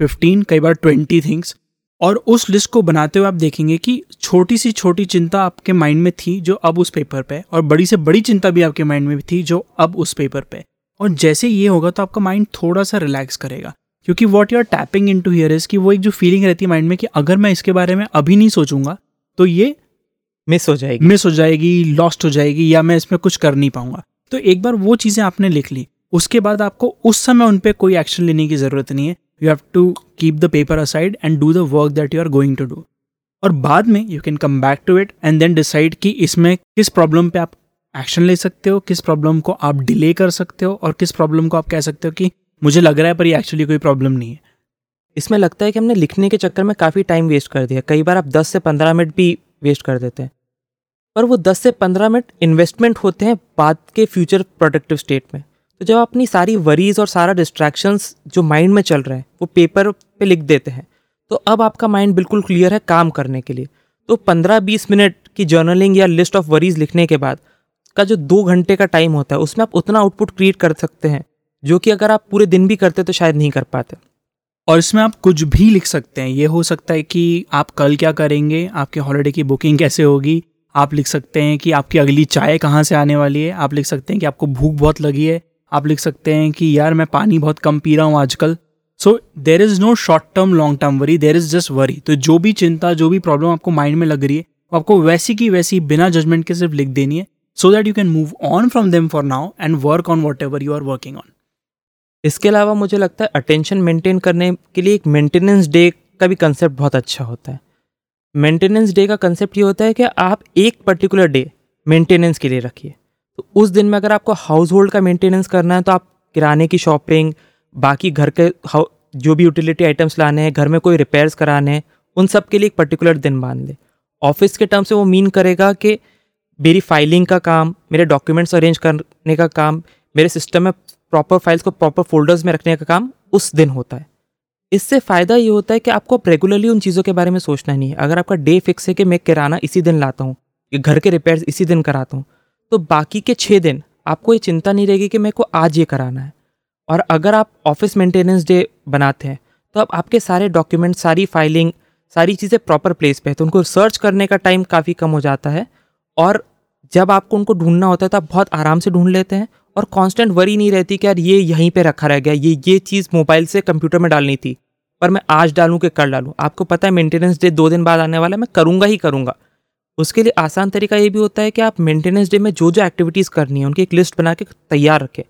fifteen कई बार ट्वेंटी थिंग्स और उस लिस्ट को बनाते हुए आप देखेंगे कि छोटी सी छोटी चिंता आपके माइंड में थी जो अब उस पेपर पे और बड़ी से बड़ी चिंता भी आपके माइंड में थी जो अब उस पेपर पे और जैसे ये होगा तो आपका माइंड थोड़ा सा रिलैक्स करेगा। क्योंकि what you are tapping into here is कि वो एक जो फीलिंग रहती है माइंड में कि अगर मैं इसके बारे में अभी नहीं सोचूँगा तो ये मिस हो जाएगी। मिस हो जाएगी लॉस्ट हो जाएगी या मैं इसमें कुछ कर नहीं पाऊँगा। तो एक बार वो चीज़ें आपने लिख ली, उसके बाद आपको उस समय उन पर कोई एक्शन लेने की ज़रूरत नहीं है। You have to keep the paper aside and do the work that you are going to do और बाद में you can come back to it and then decide कि इसमें किस प्रॉब्लम पे आप एक्शन ले सकते हो, किस प्रॉब्लम को आप डिले कर सकते हो और किस प्रॉब्लम को आप कह सकते हो कि मुझे लग रहा है पर ये एक्चुअली कोई प्रॉब्लम नहीं है। इसमें लगता है कि हमने लिखने के चक्कर में काफ़ी टाइम वेस्ट कर दिया। कई बार आप 10 से 15 मिनट भी वेस्ट कर देते हैं। पर वो 10 से 15 मिनट इन्वेस्टमेंट होते हैं बाद के फ्यूचर प्रोडक्टिव स्टेट में। तो जब अपनी सारी वरीज और सारा डिस्ट्रैक्शंस जो माइंड में चल रहे हैं, वो पेपर पे लिख देते हैं तो अब आपका माइंड बिल्कुल क्लियर है काम करने के लिए। तो 15-20 मिनट की जर्नलिंग या लिस्ट ऑफ़ वरीज लिखने के बाद का जो दो घंटे का टाइम होता है, उसमें आप उतना आउटपुट क्रिएट कर सकते हैं, जो कि अगर आप पूरे दिन भी करते तो शायद नहीं कर पाते। और इसमें आप कुछ भी लिख सकते हैं। ये हो सकता है कि आप कल क्या करेंगे, आपके हॉलीडे की बुकिंग कैसे होगी आप लिख सकते हैं कि आपकी अगली चाय कहाँ से आने वाली है। आप लिख सकते हैं कि आपको भूख बहुत लगी है। आप लिख सकते हैं कि यार मैं पानी बहुत कम पी रहा हूँ आजकल। So there is no short term long term worry there is just worry तो जो भी चिंता, जो भी प्रॉब्लम आपको माइंड में लग रही है, वो आपको वैसी की वैसी बिना जजमेंट के सिर्फ़ लिख देनी है so that you can move on from them for now and work on whatever you are working on इसके अलावा मुझे लगता है अटेंशन मेंटेन करने के लिए एक मेंटेनेंस डे का भी कंसेप्ट बहुत अच्छा होता है। मेंटेनेंस डे का कंसेप्ट ये होता है कि आप एक पर्टिकुलर डे मेंटेनेंस के लिए रखिए। तो उस दिन में अगर आपको हाउस होल्ड का मेंटेनेंस करना है तो आप किराने की शॉपिंग बाकी घर के जो भी यूटिलिटी आइटम्स लाने हैं, घर में कोई रिपेयर्स कराने हैं, उन सब के लिए एक पर्टिकुलर दिन बाँध लें। ऑफ़िस के टर्म से वो मीन करेगा कि मेरी फाइलिंग का काम, मेरे डॉक्यूमेंट्स अरेंज करने का काम, मेरे सिस्टम में प्रॉपर फाइल्स को प्रॉपर फोल्डर्स में रखने का काम उस दिन होता है। इससे फ़ायदा ये होता है कि आपको अब रेगुलरली उन चीज़ों के बारे में सोचना नहीं है। अगर आपका डे फिक्स है कि मैं किराना इसी दिन लाता हूँ या घर के रिपेयर्स इसी दिन कराता हूँ तो बाकी के छः दिन आपको ये चिंता नहीं रहेगी कि मेरे को आज ये कराना है। और अगर आप ऑफ़िस मेंटेनेंस डे बनाते हैं तो अब आपके सारे डॉक्यूमेंट सारी फाइलिंग सारी चीज़ें प्रॉपर प्लेस पे है। तो उनको सर्च करने का टाइम काफ़ी कम हो जाता है। और जब आपको उनको ढूंढना होता है तो आप बहुत आराम से ढूंढ लेते हैं और कांस्टेंट वरी नहीं रहती कि यार ये यहीं पे रखा रह गया, ये ये चीज़ मोबाइल से कंप्यूटर में डालनी थी, पर मैं आज डालूँ कि कल डालूँ। आपको पता है मेंटेनेंस डे दो दिन बाद आने वाला है, मैं करूँगा ही करूँगा। उसके लिए आसान तरीका ये भी होता है कि आप मेंटेनेंस डे में जो जो एक्टिविटीज़ करनी है, उनकी एक लिस्ट बना के तैयार रखें,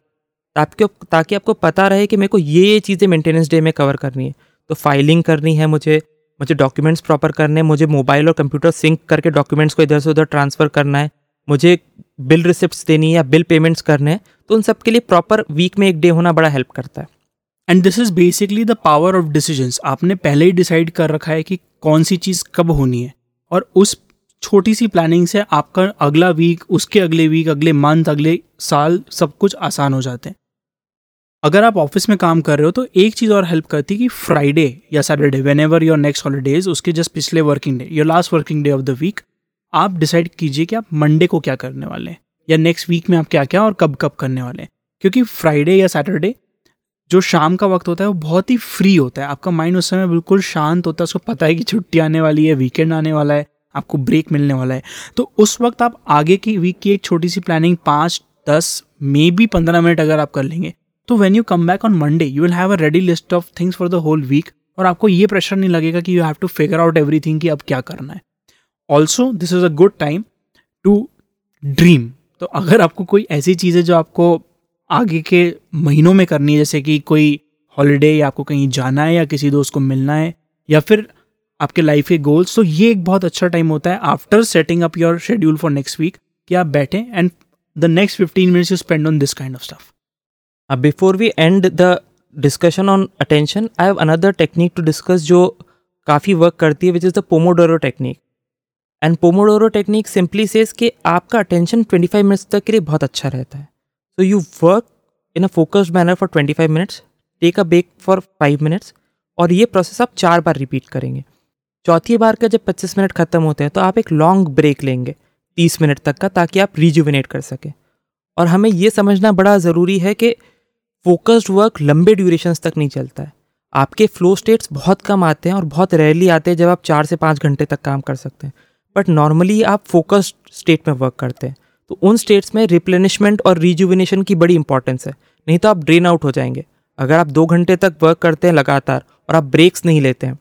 ताकि ताकि आपको पता रहे कि मेरे को ये ये चीज़ें मेंटेनेंस डे में कवर करनी है। तो फाइलिंग करनी है मुझे मुझे डॉक्यूमेंट्स प्रॉपर करने मुझे मोबाइल और कंप्यूटर सिंक करके डॉक्यूमेंट्स को इधर से उधर ट्रांसफ़र करना है। मुझे बिल रिसिप्ट देनी है या बिल पेमेंट्स करने हैं तो उन सब के लिए प्रॉपर वीक में एक डे होना बड़ा हेल्प करता है। And this is basically the power of decisions आपने पहले ही डिसाइड कर रखा है कि कौन सी चीज़ कब होनी है। और उस छोटी सी प्लानिंग से आपका अगला वीक उसके अगले वीक अगले मंथ अगले साल सब कुछ आसान हो जाते हैं। अगर आप ऑफ़िस में काम कर रहे हो तो एक चीज़ और हेल्प करती है कि फ्राइडे या Saturday whenever your next holidays उसके जस्ट पिछले working day your last working day of the week आप डिसाइड कीजिए कि आप मंडे को क्या करने वाले हैं, या नेक्स्ट वीक में आप क्या क्या और कब कब करने वाले हैं। क्योंकि फ्राइडे या सैटरडे जो शाम का वक्त होता है, वो बहुत ही फ्री होता है। आपका माइंड उस समय बिल्कुल शांत होता है, उसको पता है कि छुट्टी आने वाली है वीकेंड आने वाला है, आपको ब्रेक मिलने वाला है। तो उस वक्त आप आगे की वीक की एक छोटी सी प्लानिंग पाँच, दस मे बी पंद्रह मिनट अगर आप कर लेंगे तो when you come back on Monday you will have a ready list of things for the whole week और आपको ये प्रेशर नहीं लगेगा कि you have to figure out every कि अब क्या करना है। Also this is a good time to dream तो अगर आपको कोई ऐसी चीज़ है जो आपको आगे के महीनों में करनी है, जैसे कि कोई हॉलीडे या आपको कहीं जाना है या किसी दोस्त को मिलना है, या फिर आपके लाइफ के गोल्स तो ये एक बहुत अच्छा टाइम होता है after setting up your schedule for next week कि आप बैठें and the next fifteen minutes you spend on this kind of stuff before we end the discussion on attention I have another technique to discuss जो काफ़ी work करती है which is the pomodoro technique and pomodoro technique simply says कि आपका attention 25 minutes तक के लिए बहुत अच्छा रहता है। So you work in a focused manner for 25 minutes take a break for 5 minutes और ये प्रोसेस आप चार बार रिपीट करेंगे। चौथी बार का जब 25 मिनट खत्म होते हैं तो आप एक लॉन्ग ब्रेक लेंगे 30 मिनट तक का, ताकि आप रिजुविनेट कर सकें। और हमें ये समझना बड़ा ज़रूरी है कि फोकस्ड वर्क लंबे ड्यूरेशंस तक नहीं चलता है। आपके फ्लो स्टेट्स बहुत कम आते हैं और बहुत रेयरली आते हैं जब आप चार से पाँच घंटे तक काम कर सकते हैं। बट नॉर्मली आप फोकस्ड स्टेट में वर्क करते हैं। तो उन स्टेट्स में रिप्लेनिशमेंट और रिजुविनेशन की बड़ी इंपॉर्टेंस है। नहीं तो आप ड्रेन आउट हो जाएँगे। अगर आप दो घंटे तक वर्क करते हैं लगातार और आप ब्रेक्स नहीं लेते हैं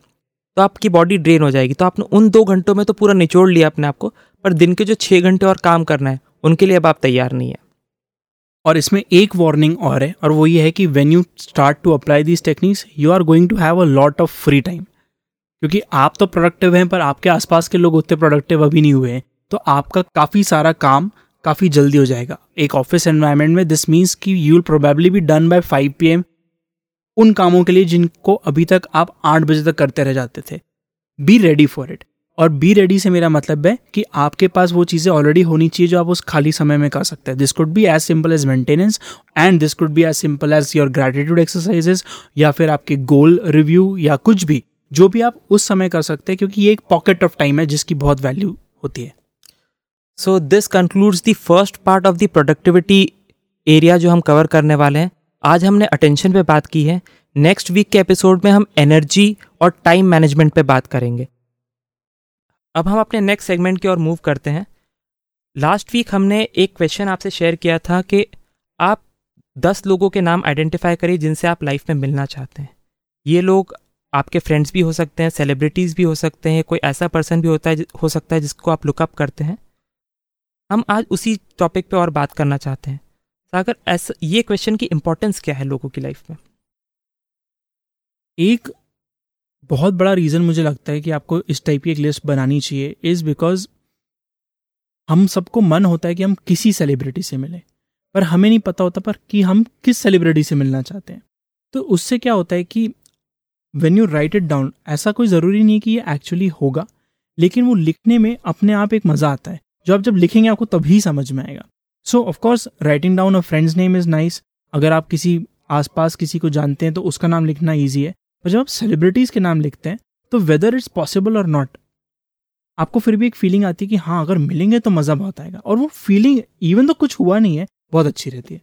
तो आपकी बॉडी ड्रेन हो जाएगी। तो आपने उन दो घंटों में तो पूरा निचोड़ लिया अपने आप को, पर दिन के जो छः घंटे और काम करना है, उनके लिए अब आप तैयार नहीं है। और इसमें एक वार्निंग और है, और वो ये है कि when you start to apply these techniques you are going to have a lot of free time क्योंकि आप तो प्रोडक्टिव हैं, पर आपके आसपास के लोग उतने प्रोडक्टिव अभी नहीं हुए हैं। तो आपका काफ़ी सारा काम काफ़ी जल्दी हो जाएगा। एक ऑफ़िस एनवायरनमेंट में दिस मीन्स कि you will probably be done by five P उन कामों के लिए जिनको अभी तक आप आठ बजे तक करते रह जाते थे। बी रेडी फॉर इट और बी रेडी से मेरा मतलब है कि आपके पास वो चीज़ें ऑलरेडी होनी चाहिए जो आप उस खाली समय में कर सकते हैं। This could be as simple as maintenance and this could be as simple as your gratitude exercises या फिर आपके गोल रिव्यू या कुछ भी। जो भी आप उस समय कर सकते हैं, क्योंकि ये एक पॉकेट ऑफ़ टाइम है जिसकी बहुत वैल्यू होती है। So this concludes the first part of the productivity area जो हम कवर करने वाले हैं। आज हमने अटेंशन पे बात की है। नेक्स्ट वीक के एपिसोड में हम एनर्जी और टाइम मैनेजमेंट पे बात करेंगे। अब हम अपने नेक्स्ट सेगमेंट की ओर मूव करते हैं। लास्ट वीक हमने एक क्वेश्चन आपसे शेयर किया था कि आप दस लोगों के नाम आइडेंटिफाई करिए जिनसे आप लाइफ में मिलना चाहते हैं। ये लोग आपके फ्रेंड्स भी हो सकते हैं सेलिब्रिटीज़ भी हो सकते हैं, कोई ऐसा पर्सन भी होता है, हो सकता है जिसको आप लुकअप करते हैं। हम आज उसी टॉपिक पे और बात करना चाहते हैं। सागर, ऐसा, ये क्वेश्चन की इम्पोर्टेंस क्या है लोगों की लाइफ में? एक बहुत बड़ा रीज़न मुझे लगता है कि आपको इस टाइप की एक लिस्ट बनानी चाहिए इज़ बिकॉज़ हम सबको मन होता है कि हम किसी सेलिब्रिटी से मिलें। पर हमें नहीं पता होता पर कि हम किस सेलिब्रिटी से मिलना चाहते हैं। तो उससे क्या होता है कि when you write it down ऐसा कोई ज़रूरी नहीं कि ये एक्चुअली होगा, लेकिन वो लिखने में अपने आप एक मज़ा आता है। जो आप जब लिखेंगे, आपको तभी समझ में आएगा। So of course writing down a friends name is nice अगर आप किसी आसपास किसी को जानते हैं तो उसका नाम लिखना ईजी है। पर जब आप सेलिब्रिटीज़ के नाम लिखते हैं तो वेदर इट्स पॉसिबल और नॉट आपको फिर भी एक फीलिंग आती है कि हाँ अगर मिलेंगे तो मज़ा बहुत आएगा। और वो फीलिंग इवन तो कुछ हुआ नहीं है, बहुत अच्छी रहती है।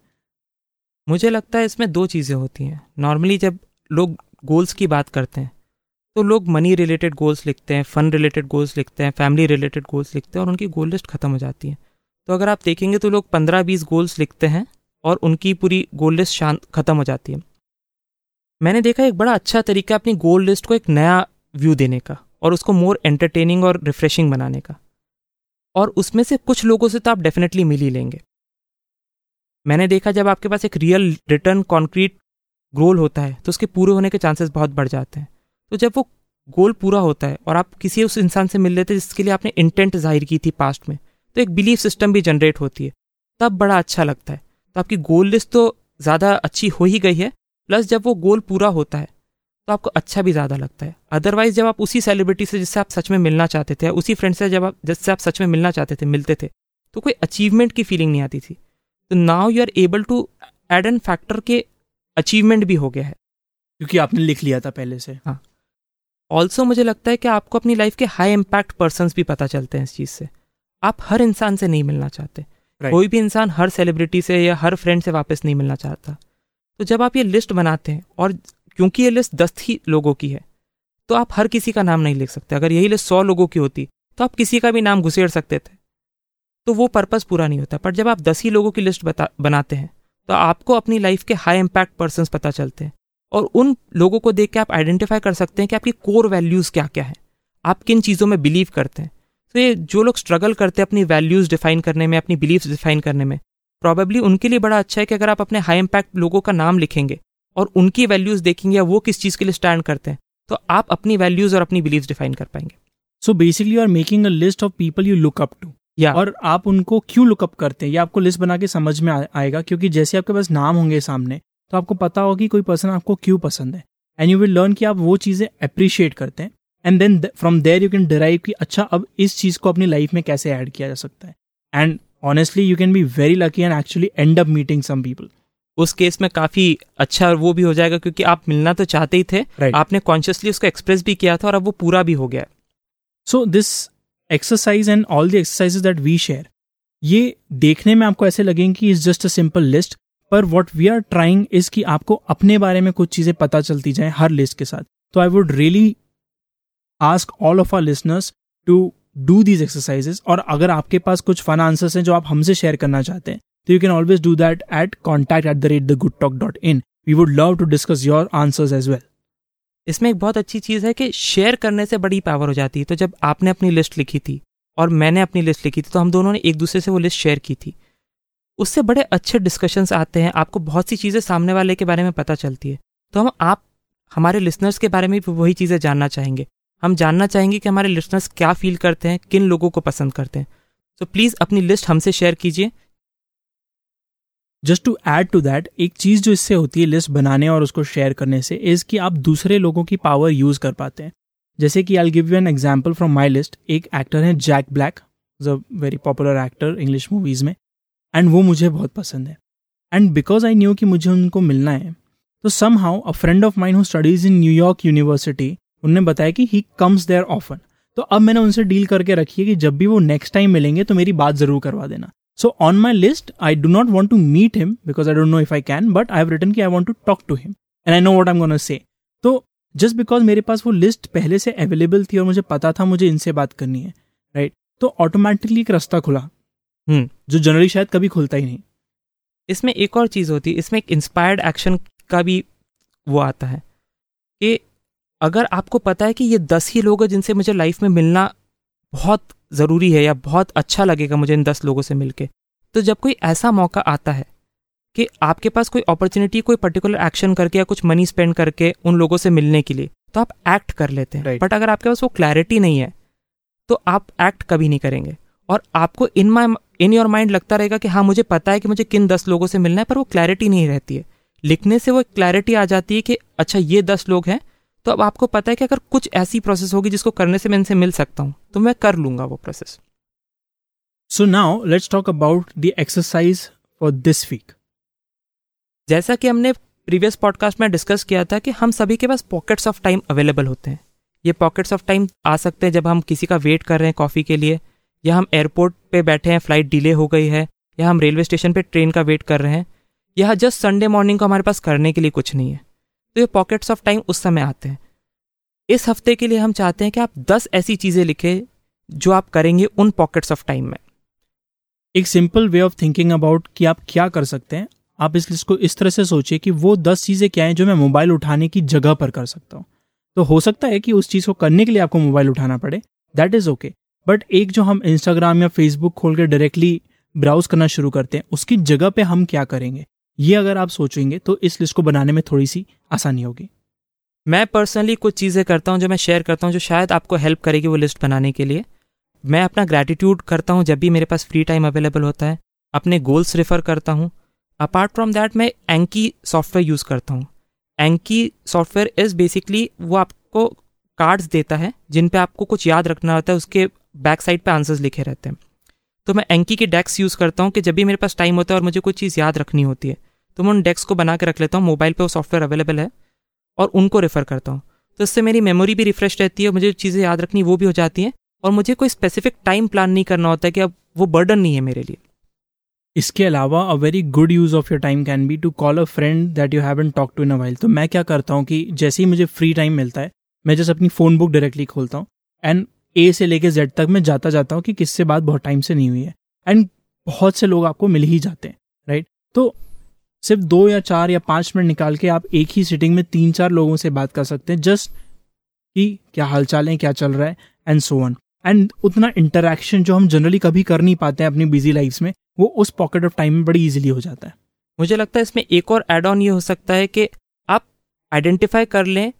मुझे लगता है इसमें दो चीज़ें होती हैं। नॉर्मली जब लोग गोल्स की बात करते हैं। तो लोग मनी रिलेटेड गोल्स लिखते हैं फन रिलेटेड गोल्स लिखते हैं फैमिली रिलेटेड गोल्स लिखते हैं और उनकी गोल लिस्ट खत्म हो जाती है। तो अगर आप देखेंगे तो लोग पंद्रह बीस गोल्स लिखते हैं और उनकी पूरी गोल लिस्ट शांत खत्म हो जाती है। मैंने देखा एक बड़ा अच्छा तरीका अपनी गोल लिस्ट को एक नया व्यू देने का और उसको मोर एंटरटेनिंग और रिफ्रेशिंग बनाने का। और उसमें से कुछ लोगों से तो आप डेफिनेटली मिल ही लेंगे। मैंने देखा जब आपके पास एक रियल रिटर्न कॉन्क्रीट गोल होता है तो उसके पूरे होने के चांसेस बहुत बढ़ जाते हैं। तो जब वो गोल पूरा होता है और आप किसी उस इंसान से मिल लेते हैं जिसके लिए आपने इंटेंट ज़ाहिर की थी पास्ट में तो एक बिलीफ सिस्टम भी जनरेट होती है। तब बड़ा अच्छा लगता है। तो आपकी गोल लिस्ट तो ज़्यादा अच्छी हो ही गई है प्लस जब वो गोल पूरा होता है तो आपको अच्छा भी ज़्यादा लगता है। अदरवाइज़ जब आप उसी सेलिब्रिटी से जिससे आप सच में मिलना चाहते थे उसी फ्रेंड से जब आप, जिससे आप सच में मिलना चाहते थे, मिलते थे तो कोई अचीवमेंट की फीलिंग नहीं आती थी। तो now you are able to add an factor के अचीवमेंट भी हो गया है। क्योंकि आपने लिख लिया था पहले से। हाँ। ऑल्सो मुझे लगता है कि आपको अपनी लाइफ के हाई इम्पैक्ट पर्सन भी पता चलते हैं इस चीज़ से। आप हर इंसान से नहीं मिलना चाहते। Right. कोई भी इंसान हर सेलिब्रिटी से या हर फ्रेंड से वापस नहीं मिलना चाहता। तो जब आप ये लिस्ट बनाते हैं और क्योंकि ये लिस्ट दस ही लोगों की है तो आप हर किसी का नाम नहीं लिख सकते। अगर यही लिस्ट सौ लोगों की होती तो आप किसी का भी नाम घुसेड़ सकते थे। तो वो पर्पज़ पूरा नहीं होता। पर जब आप दस ही लोगों की लिस्ट बता बनाते हैं तो आपको अपनी लाइफ के हाई इम्पैक्ट पर्सन पता चलते हैं। और उन लोगों को देख के आप आइडेंटिफाई कर सकते हैं कि आपकी कोर वैल्यूज़ क्या क्या है। आप किन चीज़ों में बिलीव करते हैं। तो ये जो लोग स्ट्रगल करते हैं अपनी वैल्यूज़ डिफाइन करने में, अपनी बिलीव्स डिफाइन करने में प्रॉबेबली उनके लिए बड़ा अच्छा है कि अगर आप अपने हाई इम्पैक्ट लोगों का नाम लिखेंगे और उनकी वैल्यूज़ देखेंगे या वो किस चीज़ के लिए स्टैंड करते हैं तो आप अपनी वैल्यूज़ और अपनी बिलीव्स डिफाइन कर पाएँगे। So basically are making a list of people you look up to या और आप उनको क्यों लुकअप करते हैं? ये आपको लिस्ट बना के समझ में आएगा क्योंकि जैसे आपके पास नाम होंगे सामने तो आपको पता होगा कि कोई पर्सन आपको क्यों पसंद है। एंड यू विल लर्न कि आप वो चीज़ें अप्रिशिएट करते हैं। And then from there you can derive कि अच्छा अब इस चीज़ को अपनी लाइफ में कैसे ऐड किया जा सकता है। And honestly you can be very lucky and actually end up meeting some people उस केस में काफ़ी अच्छा वो भी हो जाएगा क्योंकि आप मिलना तो चाहते ही थे। Right. आपने कॉन्शियसली उसको एक्सप्रेस भी किया था और अब वो पूरा भी हो गया so this exercise and all the exercises that we share ये देखने में आपको ऐसे लगेंगे कि is just a simple list पर what we are trying is कि आपको अपने बारे में कुछ चीज़ें पता चलती जाए हर लिस्ट के साथ। तो I would really ask all of our listeners to do these exercises और अगर आपके पास कुछ फन आंसर्स हैं जो आप हमसे शेयर करना चाहते हैं तो you can always do that at contact at the rate the good talk dot in we would love to discuss your answers as well इसमें एक बहुत अच्छी चीज़ है कि शेयर करने से बड़ी पावर हो जाती है। तो जब आपने अपनी लिस्ट लिखी थी और मैंने अपनी लिस्ट लिखी थी तो हम दोनों ने एक दूसरे से वो लिस्ट शेयर की थी। उससे बड़े अच्छे डिस्कशंस आते हैं, आपको बहुत सी चीज़ें सामने वाले के बारे में पता चलती है। तो हम, आप, हमारे लिसनर्स के बारे में भी वही चीज़ें जानना चाहेंगे। हम जानना चाहेंगे कि हमारे लिसनर्स क्या फील करते हैं, किन लोगों को पसंद करते हैं। तो प्लीज़ अपनी लिस्ट हमसे शेयर कीजिए। Just to add to that एक चीज़ जो इससे होती है लिस्ट बनाने और उसको शेयर करने से इज़ कि आप दूसरे लोगों की पावर यूज़ कर पाते हैं। जैसे कि I give you an example from my list एक एक्टर है Jack Black is a very popular actor English movies में एंड वो मुझे बहुत पसंद है। एंड बिकॉज़ आई न्यू कि मुझे उनको मिलना है तो somehow a friend of mind who studies in New York university उनने बताया कि ही कम्स देयर ऑफन तो अब मैंने उनसे डील करके रखी है कि जब भी वो नेक्स्ट टाइम मिलेंगे तो मेरी बात ज़रूर करवा देना। So on my list, I do not want to meet him because I don't know if I can, but I have written कि I want to talk to him and I know what I'm gonna say. तो just because मेरे पास वो list पहले से available थी और मुझे पता था मुझे इनसे बात करनी है राइट right? तो ऑटोमेटिकली एक रास्ता खुला हम्म जो जनरली शायद कभी खुलता ही नहीं इसमें एक और चीज़ होती है इसमें एक इंस्पायर्ड एक्शन का भी वो आता है कि अगर आपको पता है कि ये दस ही लोग हैं जिनसे मुझे लाइफ में मिलना बहुत ज़रूरी है या बहुत अच्छा लगेगा मुझे इन दस लोगों से मिलके। तो जब कोई ऐसा मौका आता है कि आपके पास कोई अपॉर्चुनिटी कोई पर्टिकुलर एक्शन करके या कुछ मनी स्पेंड करके उन लोगों से मिलने के लिए तो आप एक्ट कर लेते हैं। Right. बट अगर आपके पास वो क्लैरिटी नहीं है तो आप एक्ट कभी नहीं करेंगे। और आपको इन माई इन योर माइंड लगता रहेगा कि हाँ मुझे पता है कि मुझे किन दस लोगों से मिलना है पर वो क्लैरिटी नहीं रहती है। लिखने से वो क्लैरिटी आ जाती है कि अच्छा ये दस लोग हैं तो अब आपको पता है कि अगर कुछ ऐसी प्रोसेस होगी जिसको करने से मैं इनसे मिल सकता हूँ तो मैं कर लूँगा वो process so now let's talk about the exercise for this week जैसा कि हमने प्रीवियस पॉडकास्ट में डिस्कस किया था कि हम सभी के पास पॉकेट्स ऑफ़ टाइम अवेलेबल होते हैं। ये पॉकेट्स ऑफ़ टाइम आ सकते हैं जब हम किसी का वेट कर रहे हैं कॉफ़ी के लिए या हम एयरपोर्ट पे बैठे हैं फ़्लाइट डिले हो गई है या हम रेलवे स्टेशन पे ट्रेन का वेट कर रहे हैं या जस्ट संडे मॉर्निंग को हमारे पास करने के लिए कुछ नहीं है। तो ये पॉकेट्स ऑफ़ टाइम उस समय आते हैं। इस हफ़्ते के लिए हम चाहते हैं कि आप दस ऐसी चीज़ें लिखें जो आप करेंगे उन पॉकेट्स ऑफ़ टाइम में। एक simple way of thinking about कि आप क्या कर सकते हैं, आप इस लिस्ट को इस तरह से सोचिए कि वो दस चीज़ें क्या हैं जो मैं मोबाइल उठाने की जगह पर कर सकता हूँ। तो हो सकता है कि उस चीज़ को करने के लिए आपको मोबाइल उठाना पड़े दैट इज़ ओके बट एक जो हम इंस्टाग्राम या फेसबुक खोल के डायरेक्टली ब्राउज करना शुरू करते हैं, उसकी जगह पे हम क्या करेंगे? ये अगर आप सोचेंगे तो इस लिस्ट को बनाने में थोड़ी सी आसानी होगी। मैं पर्सनली कुछ चीज़ें करता हूँ जो मैं शेयर करता हूँ, जो शायद आपको हेल्प करेगी वो लिस्ट बनाने के लिए। मैं अपना ग्रैटिट्यूड करता हूँ जब भी मेरे पास फ्री टाइम अवेलेबल होता है। अपने गोल्स रेफर करता हूँ। अपार्ट फ्रॉम दैट मैं एंकी सॉफ्टवेयर यूज़ करता हूँ। एंकी सॉफ्टवेयर इज़ बेसिकली वो आपको कार्ड्स देता है, जिन पे आपको कुछ याद रखना होता है, उसके बैक साइड पे आंसर्स लिखे रहते हैं। तो मैं एंकी के डेस्क यूज़ करता हूँ कि जब भी मेरे पास टाइम होता है और मुझे कोई चीज़ याद रखनी होती है तो मैं उन डेस्क को बना के रख लेता हूँ। मोबाइल पर वो सॉफ्टवेयर अवेलेबल है और उनको रेफर करता हूँ। तो इससे मेरी मेमोरी भी रिफ्रेश रहती है मुझे चीज़ें याद रखनी वो भी हो जाती हैं और मुझे कोई स्पेसिफिक टाइम प्लान नहीं करना होता है कि अब वो बर्डन नहीं है मेरे लिए। इसके अलावा a very good use of your time can be to call a friend that you haven't talk to in a while तो मैं क्या करता हूँ कि जैसे ही मुझे फ्री टाइम मिलता है, मैं जैसे अपनी फ़ोन बुक डायरेक्टली खोलता हूँ। एंड ए से लेके जेड तक मैं जाता जाता हूँ कि किससे बात बहुत टाइम से नहीं हुई है। एंड बहुत से लोग आपको मिल ही जाते हैं राइट तो सिर्फ़ दो या चार या पाँच मिनट निकाल के आप एक ही सिटिंग में तीन चार लोगों से बात कर सकते हैं जस्ट कि क्या हाल चाल है, क्या चल रहा है एंड सो वन एंड उतना इंटरेक्शन जो हम जनरली कभी कर नहीं पाते हैं अपनी बिज़ी लाइफ में, वो उस पॉकेट ऑफ़ टाइम में बड़ी इजीली हो जाता है। मुझे लगता है इसमें एक और एड ऑन ये हो सकता है कि आप आइडेंटिफाई कर लें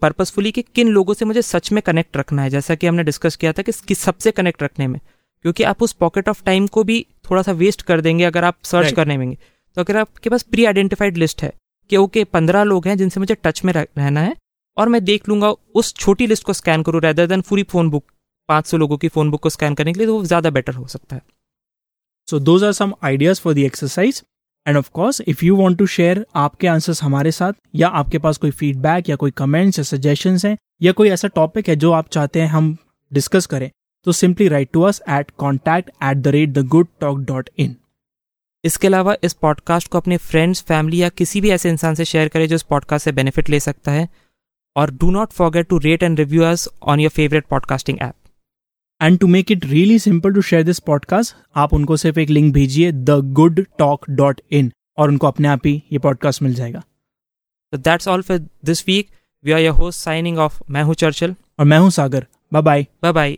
पर्पसफुली कि किन लोगों से मुझे सच में कनेक्ट रखना है? जैसा कि हमने डिस्कस किया था कि किस सबसे कनेक्ट रखने में। क्योंकि आप उस पॉकेट ऑफ़ टाइम को भी थोड़ा सा वेस्ट कर देंगे अगर आप सर्च Right. करने में तो अगर आपके पास प्री आइडेंटिफाइड लिस्ट है कि ओके पंद्रह लोग हैं जिनसे मुझे टच में रहना है और मैं देख लूँगा उस छोटी लिस्ट को स्कैन करूँ रेदर देन पूरी फ़ोन बुक पाँच सौ लोगों की फ़ोन बुक को स्कैन करने के लिए तो वो ज़्यादा बेटर हो सकता है। So those are some ideas for the exercise and of course if you want to share आपके आंसर्स हमारे साथ, या आपके पास कोई फीडबैक या कोई कमेंट्स या सजेशंस हैं, या कोई ऐसा टॉपिक है जो आप चाहते हैं हम डिस्कस करें तो simply write to us at contact at the rate the good talk dot in इसके अलावा इस पॉडकास्ट को अपने फ्रेंड्स फैमिली या किसी भी ऐसे इंसान से शेयर करें जो इस पॉडकास्ट से बेनिफिट ले सकता है। और do not forget to rate and review us on your favourite podcasting app and to make it really simple to share this podcast आप उनको सिर्फ़ एक लिंक भेजिए the good talk dot in और उनको अपने आप ही ये पॉडकास्ट मिल जाएगा। तो that's all for this week we are your host signing off मैं हूँ चर्चल। और मैं हूँ Sagar. Bye bye bye bye